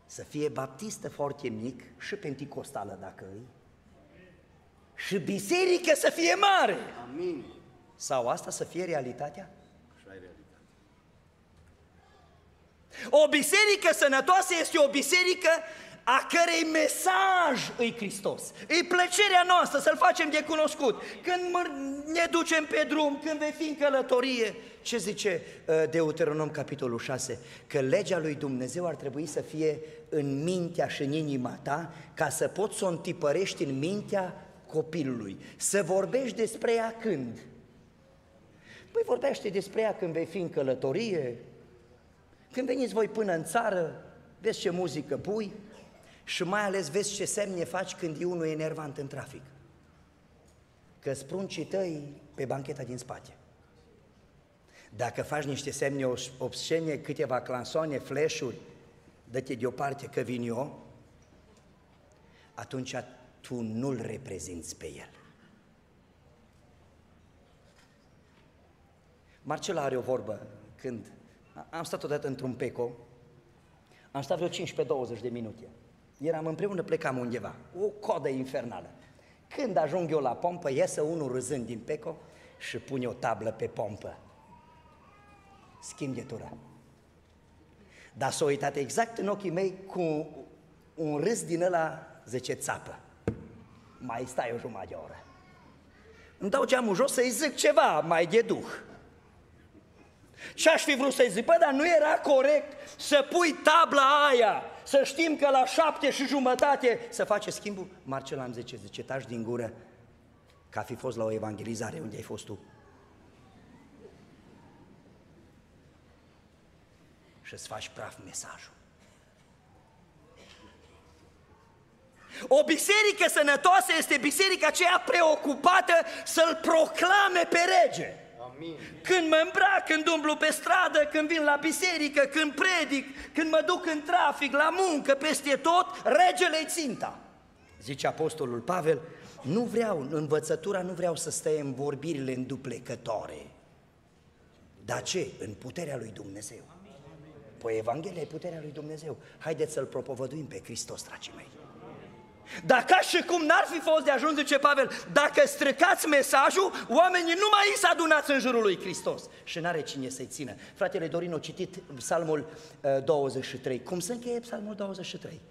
Să fie baptistă foarte mic și penticostală dacă îi, și biserică să fie mare. Amin. Sau asta să fie realitatea? Așa e realitatea. O biserică sănătoasă este o biserică a cărei mesaj îi Hristos. E plăcerea noastră să-L facem de cunoscut. Când mă- ne ducem pe drum, când vei fi în călătorie, ce zice uh, Deuteronom capitolul 6? Că legea lui Dumnezeu ar trebui să fie în mintea și în inima ta, ca să poți să o întipărești în mintea copilului. Să vorbești despre ea când? Păi vorbește despre ea când vei fi în călătorie, când veniți voi până în țară, vezi ce muzică pui și mai ales vezi ce semne faci când e unul enervant în trafic. Că spruncii tăi pe bancheta din spate. Dacă faci niște semne obs- obscene, câteva clansoane, flash-uri, dă-te deoparte că vin eu, atunci tu nu-l reprezinți pe el. Marcela are o vorbă când am stat odată într-un peco, am stat vreo 15-20 de minute. Eram împreună, plecam undeva, o codă infernală. Când ajung eu la pompă, iese unul râzând din peco și pune o tablă pe pompă. Schimb Dar s-a uitat exact în ochii mei cu un râs din ăla, zice, țapă. Mai stai o jumătate de oră. Îmi dau geamul jos să-i zic ceva mai de duh. Și aș fi vrut să-i zic, bă, dar nu era corect să pui tabla aia, să știm că la șapte și jumătate să face schimbul? Marcel am zice, zice, taci din gură, ca fi fost la o evangelizare unde ai fost tu. Și îți faci praf mesajul. O biserică sănătoasă este biserica aceea preocupată să-l proclame pe rege. Amin. Când mă îmbrac, când umblu pe stradă, când vin la biserică, când predic, când mă duc în trafic, la muncă, peste tot, regele i ținta. Zice apostolul Pavel, nu vreau, în învățătura nu vreau să stai în vorbirile înduplecătoare. Dar ce? În puterea lui Dumnezeu. Păi Evanghelia e puterea lui Dumnezeu. Haideți să-L propovăduim pe Hristos, dragii mei. Dar ca și cum n-ar fi fost de ajuns, zice Pavel, dacă străcați mesajul, oamenii nu mai să adunați în jurul lui Hristos. Și n-are cine să-i țină. Fratele Dorin a citit psalmul uh, 23. Cum se încheie psalmul 23?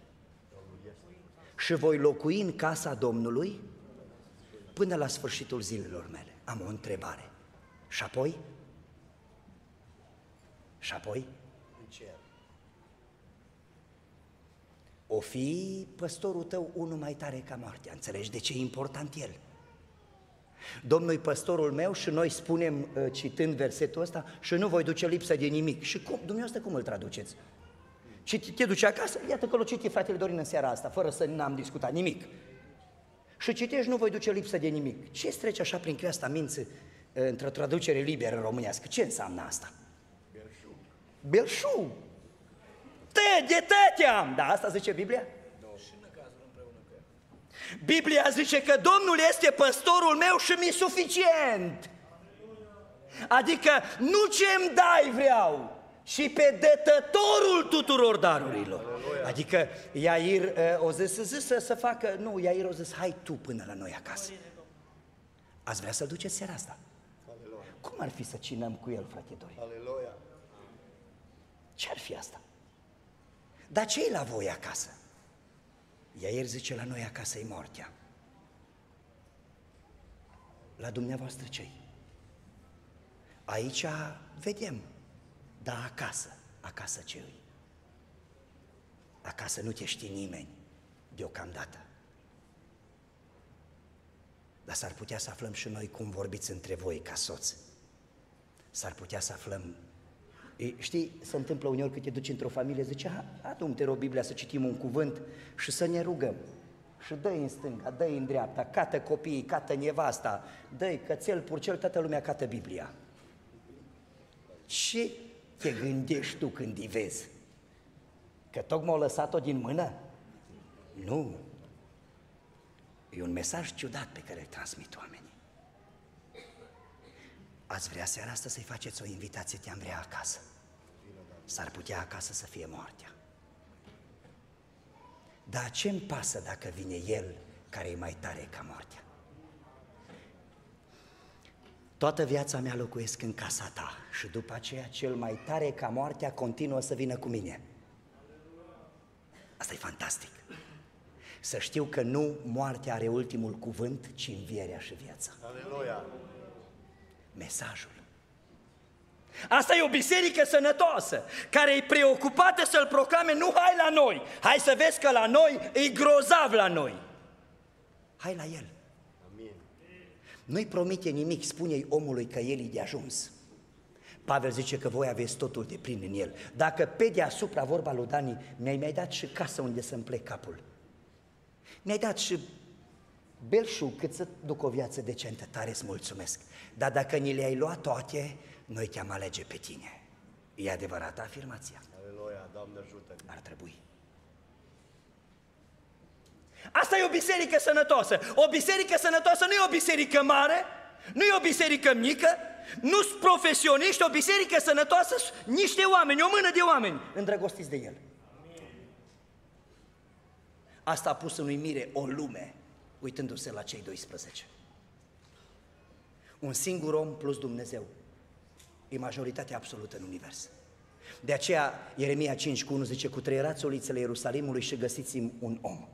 Și voi locui în casa Domnului până la sfârșitul zilelor mele. Am o întrebare. Și apoi? Și apoi? În cer. O fi păstorul tău unul mai tare ca moartea, înțelegi de ce e important el? Domnul e păstorul meu și noi spunem, uh, citând versetul ăsta, și nu voi duce lipsă de nimic. Și cum? Dumneavoastră cum îl traduceți? Și te- te duce acasă? Iată că l-o citi fratele Dorin în seara asta, fără să n-am discutat nimic. Și citești, nu voi duce lipsă de nimic. Ce îți trece așa prin creasta mință uh, într-o traducere liberă românească? Ce înseamnă asta? Belșug. Belșug! Te, de te te-am! Da, asta zice Biblia? Biblia zice că Domnul este păstorul meu și mi-e suficient. Adică nu ce-mi dai vreau, și pe dătătorul tuturor darurilor. Adică Iair uh, o zis, zis să, să facă, nu, Iair o zis, hai tu până la noi acasă. Ați vrea să-l duceți seara asta? Aleluia. Cum ar fi să cinăm cu el, frate Dorin? Aleluia. Ce ar fi asta? Dar ce e la voi acasă? Iaier zice, la noi acasă e moartea. La dumneavoastră cei? Aici vedem, dar acasă, acasă ce -i? Acasă nu te știe nimeni deocamdată. Dar s-ar putea să aflăm și noi cum vorbiți între voi ca soți. S-ar putea să aflăm E, știi, se întâmplă uneori că te duci într-o familie, zice, adu-mi, o Biblia să citim un cuvânt și să ne rugăm. Și dă în stânga, dă în dreapta, cată copiii, cată nevasta, dă cățel, purcel, toată lumea cată Biblia. Ce te gândești tu când îi vezi? Că tocmai au lăsat-o din mână? Nu. E un mesaj ciudat pe care îl transmit oamenii. Ați vrea seara asta să-i faceți o invitație, te-am vrea acasă. S-ar putea acasă să fie moartea. Dar ce-mi pasă dacă vine El care e mai tare ca moartea? Toată viața mea locuiesc în casa ta și după aceea cel mai tare ca moartea continuă să vină cu mine. Asta e fantastic. Să știu că nu moartea are ultimul cuvânt, ci învierea și viața. Aleluia! Mesajul. Asta e o biserică sănătoasă, care e preocupată să-L proclame, nu hai la noi, hai să vezi că la noi e grozav la noi. Hai la El. Amin. Nu-i promite nimic, spune-i omului că El e de ajuns. Pavel zice că voi aveți totul de plin în El. Dacă pe deasupra vorba lui Dani, mi-ai mai dat și casă unde să-mi plec capul. Mi-ai dat și belșug cât să duc o viață decentă, tare îți mulțumesc. Dar dacă ni le-ai luat toate, noi te-am alege pe tine. E adevărată afirmația. Aleluia, Doamne ajută Ar trebui. Asta e o biserică sănătoasă. O biserică sănătoasă nu e o biserică mare, nu e o biserică mică, nu sunt profesioniști, o biserică sănătoasă, niște oameni, o mână de oameni îndrăgostiți de El. Asta a pus în uimire o lume, uitându-se la cei 12. Un singur om plus Dumnezeu e majoritatea absolută în univers. De aceea, Ieremia 5 cu 1 zice, cu treierați ulițele Ierusalimului și găsiți un om.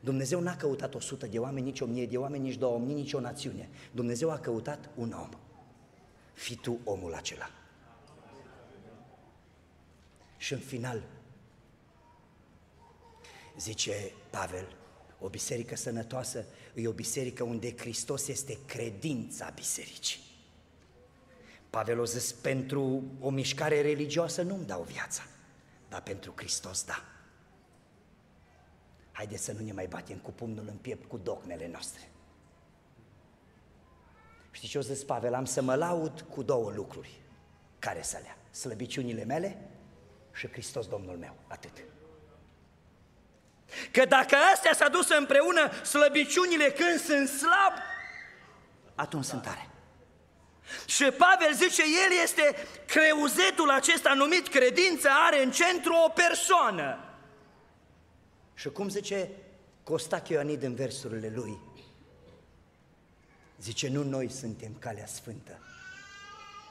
Dumnezeu n-a căutat o sută de oameni, nici o mie de oameni, nici două oameni, nici o națiune. Dumnezeu a căutat un om. Fi tu omul acela. Și în final, zice Pavel, o biserică sănătoasă e o biserică unde Hristos este credința bisericii. Pavel o zis, pentru o mișcare religioasă nu-mi dau viața, dar pentru Hristos da. Haideți să nu ne mai batem cu pumnul în piept cu dogmele noastre. Știți ce o zis Pavel? Am să mă laud cu două lucruri. Care să le Slăbiciunile mele și Hristos Domnul meu. Atât. Că dacă astea s-a dus împreună, slăbiciunile când sunt slab, atunci sunt tare. Și Pavel zice, el este creuzetul acesta numit credință, are în centru o persoană. Și cum zice Costache Ioanid în versurile lui, zice, nu noi suntem calea sfântă,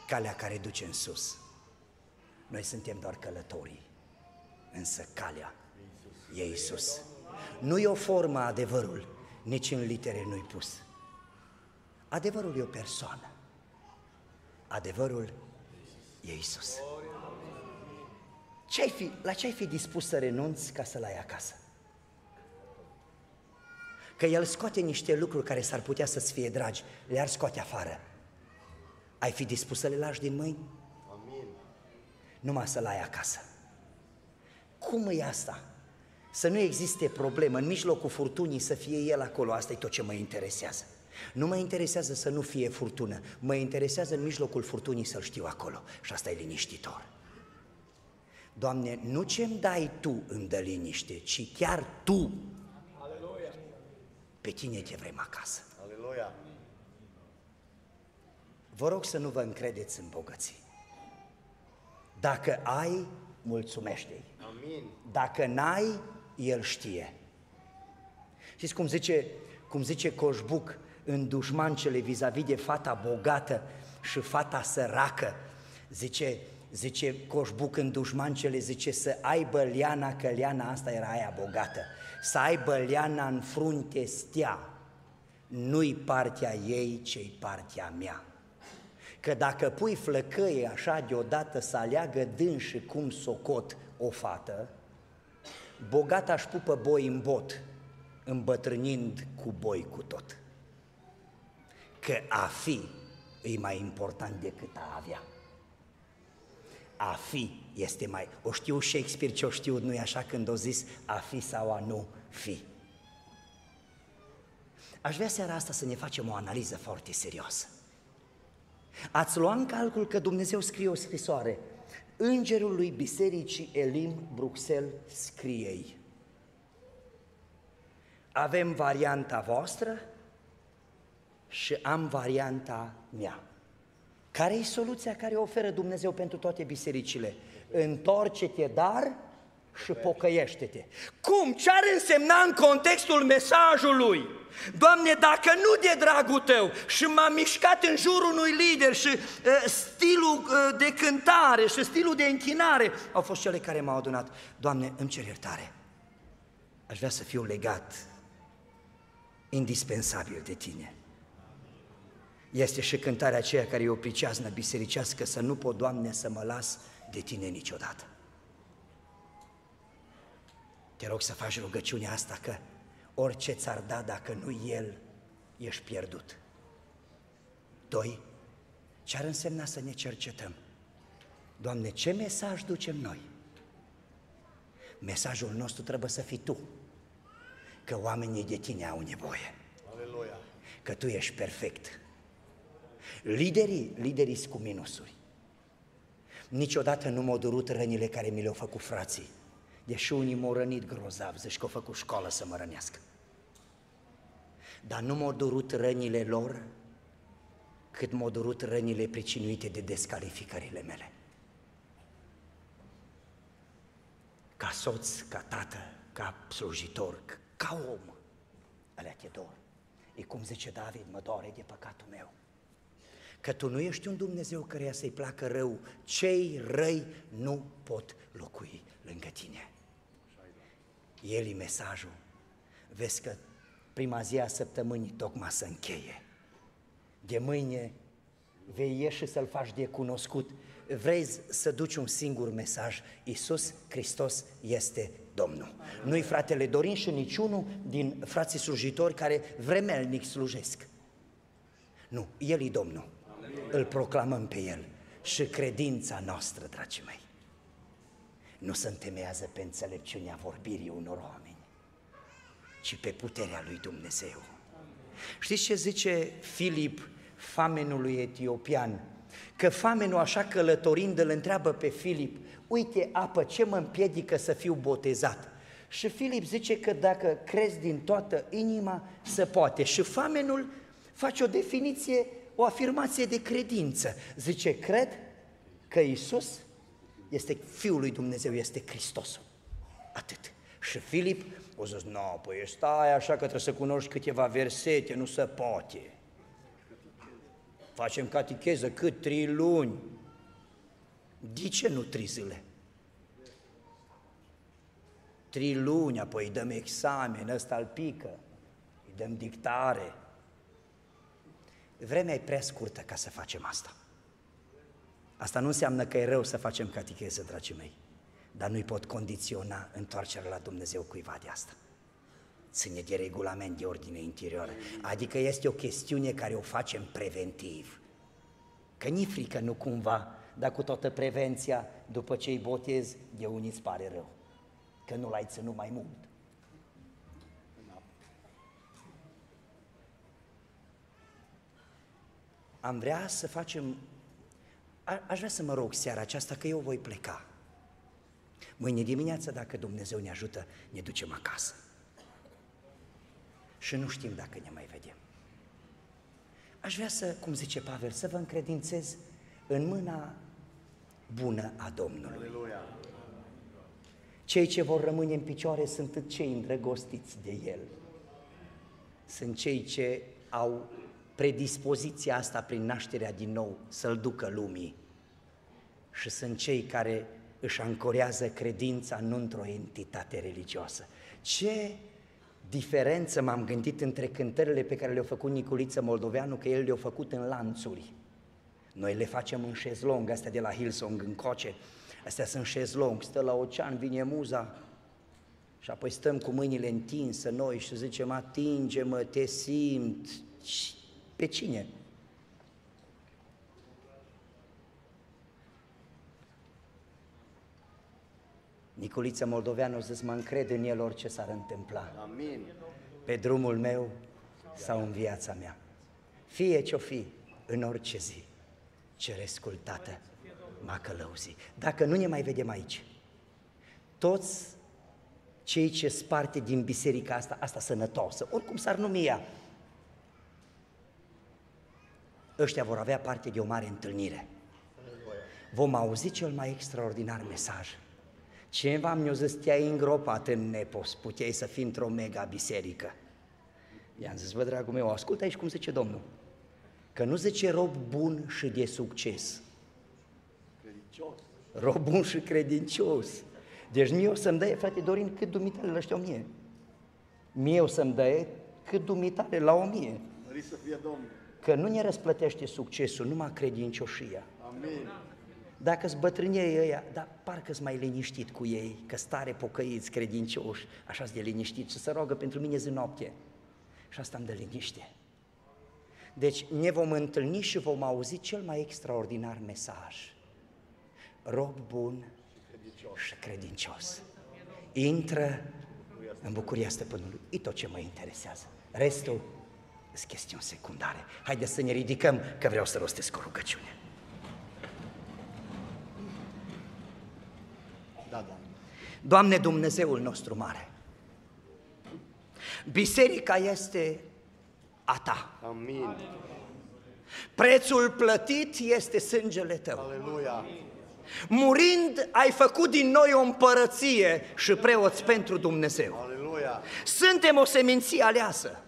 calea care duce în sus. Noi suntem doar călătorii, însă calea e Isus. Nu e o formă adevărul, nici în litere nu-i pus. Adevărul e o persoană. Adevărul e Isus. Ce-ai fi, la ce ai fi dispus să renunți ca să-l ai acasă? Că El scoate niște lucruri care s-ar putea să-ți fie dragi, le-ar scoate afară. Ai fi dispus să le lași din mâini? Amin. Numai să-l ai acasă. Cum e asta? Să nu existe problemă, în mijlocul furtunii să fie El acolo, asta e tot ce mă interesează. Nu mă interesează să nu fie furtună, mă interesează în mijlocul furtunii să-L știu acolo și asta e liniștitor. Doamne, nu ce-mi dai Tu îmi dă liniște, ci chiar Tu. Aleluia. Pe Tine te vrem acasă. Aleluia. Vă rog să nu vă încredeți în bogății. Dacă ai, mulțumește-i. Amin. Dacă n-ai, el știe. Știți cum zice, cum zice Coșbuc în dușmancele vis-a-vis de fata bogată și fata săracă? Zice, zice Coșbuc în dușmancele, zice să aibă liana, că liana asta era aia bogată, să aibă liana în frunte stea, nu-i partea ei, ci partea mea. Că dacă pui flăcăie așa deodată să aleagă dânși cum socot o fată, bogata își pupă boi în bot, îmbătrânind cu boi cu tot. Că a fi e mai important decât a avea. A fi este mai... O știu Shakespeare ce o știu, nu-i așa când o zis a fi sau a nu fi. Aș vrea seara asta să ne facem o analiză foarte serioasă. Ați luat în calcul că Dumnezeu scrie o scrisoare. Îngerul lui Bisericii Elim Bruxelles scrie Avem varianta voastră și am varianta mea. Care e soluția care o oferă Dumnezeu pentru toate bisericile? Întorce-te, dar și pocăiește-te. Cum? Ce ar însemna în contextul mesajului? Doamne, dacă nu de dragul Tău și m-am mișcat în jurul unui lider și uh, stilul uh, de cântare și stilul de închinare au fost cele care m-au adunat. Doamne, îmi cer iertare. Aș vrea să fiu legat indispensabil de Tine. Este și cântarea aceea care e o priceaznă bisericească să nu pot, Doamne, să mă las de Tine niciodată. Te rog să faci rugăciunea asta că orice ți-ar da dacă nu El, ești pierdut. Doi, ce ar însemna să ne cercetăm? Doamne, ce mesaj ducem noi? Mesajul nostru trebuie să fii Tu, că oamenii de Tine au nevoie. Aleluia. Că Tu ești perfect. Liderii, liderii sunt cu minusuri. Niciodată nu m-au durut rănile care mi le-au făcut frații. Deși unii m-au rănit grozav, zici că au făcut școală să mă rănească. Dar nu m-au durut rănile lor cât m-au durut rănile pricinuite de descalificările mele. Ca soț, ca tată, ca slujitor, ca om, alea te dor. E cum zice David, mă doare de păcatul meu. Că tu nu ești un Dumnezeu căreia să-i placă rău, cei răi nu pot locui lângă tine. El e mesajul. Vezi că prima zi a săptămânii tocmai să încheie. De mâine vei ieși să-L faci de cunoscut. Vrei să duci un singur mesaj. Iisus Hristos este Domnul. Nu-i fratele Dorin și niciunul din frații slujitori care vremelnic slujesc. Nu, El e Domnul. Îl proclamăm pe El. Și credința noastră, dragii mei, nu se întemeiază pe înțelepciunea vorbirii unor oameni, ci pe puterea lui Dumnezeu. Știți ce zice Filip famenului etiopian? Că famenul așa călătorind îl întreabă pe Filip, uite apă, ce mă împiedică să fiu botezat? Și Filip zice că dacă crezi din toată inima, se poate. Și famenul face o definiție, o afirmație de credință. Zice, cred că Isus este Fiul lui Dumnezeu, este Hristosul. Atât. Și Filip o zis, nu, no, păi stai așa că trebuie să cunoști câteva versete, nu se poate. Facem catecheză cât trei luni. De ce nu trei zile? Trei luni, apoi îi dăm examen, ăsta îl pică, îi dăm dictare. Vremea e prea scurtă ca să facem asta. Asta nu înseamnă că e rău să facem catecheză, dragii mei, dar nu-i pot condiționa întoarcerea la Dumnezeu cuiva de asta. Ține de regulament de ordine interioară. Adică este o chestiune care o facem preventiv. Că ni frică nu cumva, dar cu toată prevenția, după ce îi botez, de unii îți pare rău. Că nu l-ai ținut mai mult. Am vrea să facem a, aș vrea să mă rog seara aceasta că eu voi pleca. Mâine dimineață, dacă Dumnezeu ne ajută, ne ducem acasă. Și nu știm dacă ne mai vedem. Aș vrea să, cum zice Pavel, să vă încredințez în mâna bună a Domnului. Aleluia. Cei ce vor rămâne în picioare sunt cei îndrăgostiți de El. Sunt cei ce au predispoziția asta prin nașterea din nou să-L ducă lumii și sunt cei care își ancorează credința nu într-o entitate religioasă. Ce diferență m-am gândit între cântările pe care le-a făcut Niculiță Moldoveanu, că el le-a făcut în lanțuri. Noi le facem în șezlong, astea de la Hillsong în coce, astea sunt șezlong, stă la ocean, vine muza, și apoi stăm cu mâinile întinse noi și zicem, atinge-mă, te simt. Pe cine? Niculiță Moldoveanu zis, mă încred în el orice s-ar întâmpla. Amin. Pe drumul meu sau în viața mea. Fie ce-o fi, în orice zi, cerescul Tată m-a călăuzi. Dacă nu ne mai vedem aici, toți cei ce sparte din biserica asta, asta sănătoasă, oricum s-ar numi ea, ăștia vor avea parte de o mare întâlnire. Vom auzi cel mai extraordinar mesaj. Cineva mi-a zis, te-ai îngropat în nepos, puteai să fii într-o mega biserică. I-am zis, bă, dragul meu, ascultă aici cum zice Domnul. Că nu zice rob bun și de succes. Credincios. Rob bun și credincios. Deci mie o să-mi dă, frate Dorin, cât dumitare la ăștia o mie. Mie o să-mi dă cât dumitare la o mie. Mări să fie Domnul. Că nu ne răsplătește succesul, numai credincioșia. Amin. Dacă-s bătrânii ăia, dar parcă-s mai liniștit cu ei, că stare pocăiți, credincioși, așa de liniștit și să roagă pentru mine zi noapte. Și asta îmi dă liniște. Deci ne vom întâlni și vom auzi cel mai extraordinar mesaj. Rob bun și credincios. Intră în bucuria stăpânului. E tot ce mă interesează. Restul sunt chestiuni secundare. Haideți să ne ridicăm, că vreau să rostesc o rugăciune. Da, da. Doamne Dumnezeul nostru mare, biserica este a Ta. Amin. Prețul plătit este sângele Tău. Aleluia. Murind, ai făcut din noi o împărăție și preoți pentru Dumnezeu. Aleluia. Suntem o seminție aleasă,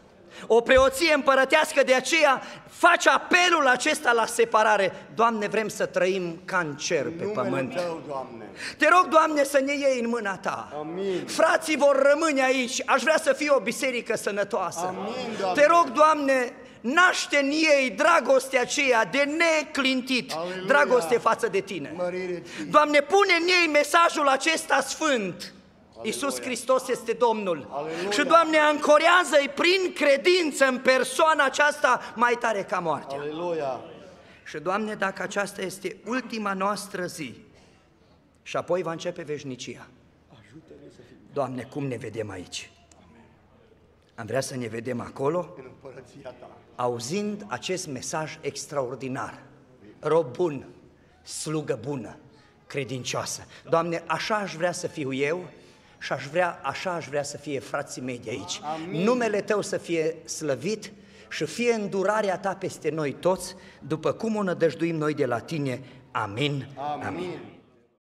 o preoție împărătească, de aceea faci apelul acesta la separare. Doamne, vrem să trăim ca în cer pe Numele pământ. Tău, Doamne. Te rog, Doamne, să ne iei în mâna Ta. Amin. Frații vor rămâne aici. Aș vrea să fie o biserică sănătoasă. Amin, Doamne. Te rog, Doamne, naște în ei dragostea aceea de neclintit, Aleluia. dragoste față de Tine. Mărire ție. Doamne, pune în ei mesajul acesta sfânt. Iisus Hristos este Domnul. Aleluia. Și, Doamne, ancorează-i prin credință în persoana aceasta mai tare ca moartea. Aleluia. Și, Doamne, dacă aceasta este ultima noastră zi și apoi va începe veșnicia, Doamne, cum ne vedem aici? Am vrea să ne vedem acolo, În împărăția Ta. auzind acest mesaj extraordinar. Rob bun, slugă bună, credincioasă. Doamne, așa aș vrea să fiu eu și aș vrea, așa aș vrea să fie frații mei de aici. Amin. Numele Tău să fie slăvit și fie îndurarea Ta peste noi toți, după cum o nădăjduim noi de la Tine. Amin. Amin. Amin.